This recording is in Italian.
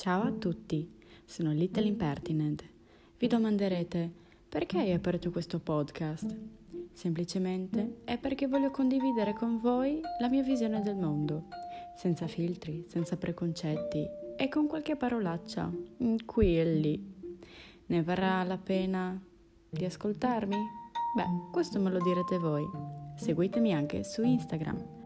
Ciao a tutti, sono Little Impertinent. Vi domanderete perché hai aperto questo podcast? Semplicemente è perché voglio condividere con voi la mia visione del mondo, senza filtri, senza preconcetti e con qualche parolaccia qui e lì. Ne varrà la pena di ascoltarmi? Beh, questo me lo direte voi. Seguitemi anche su Instagram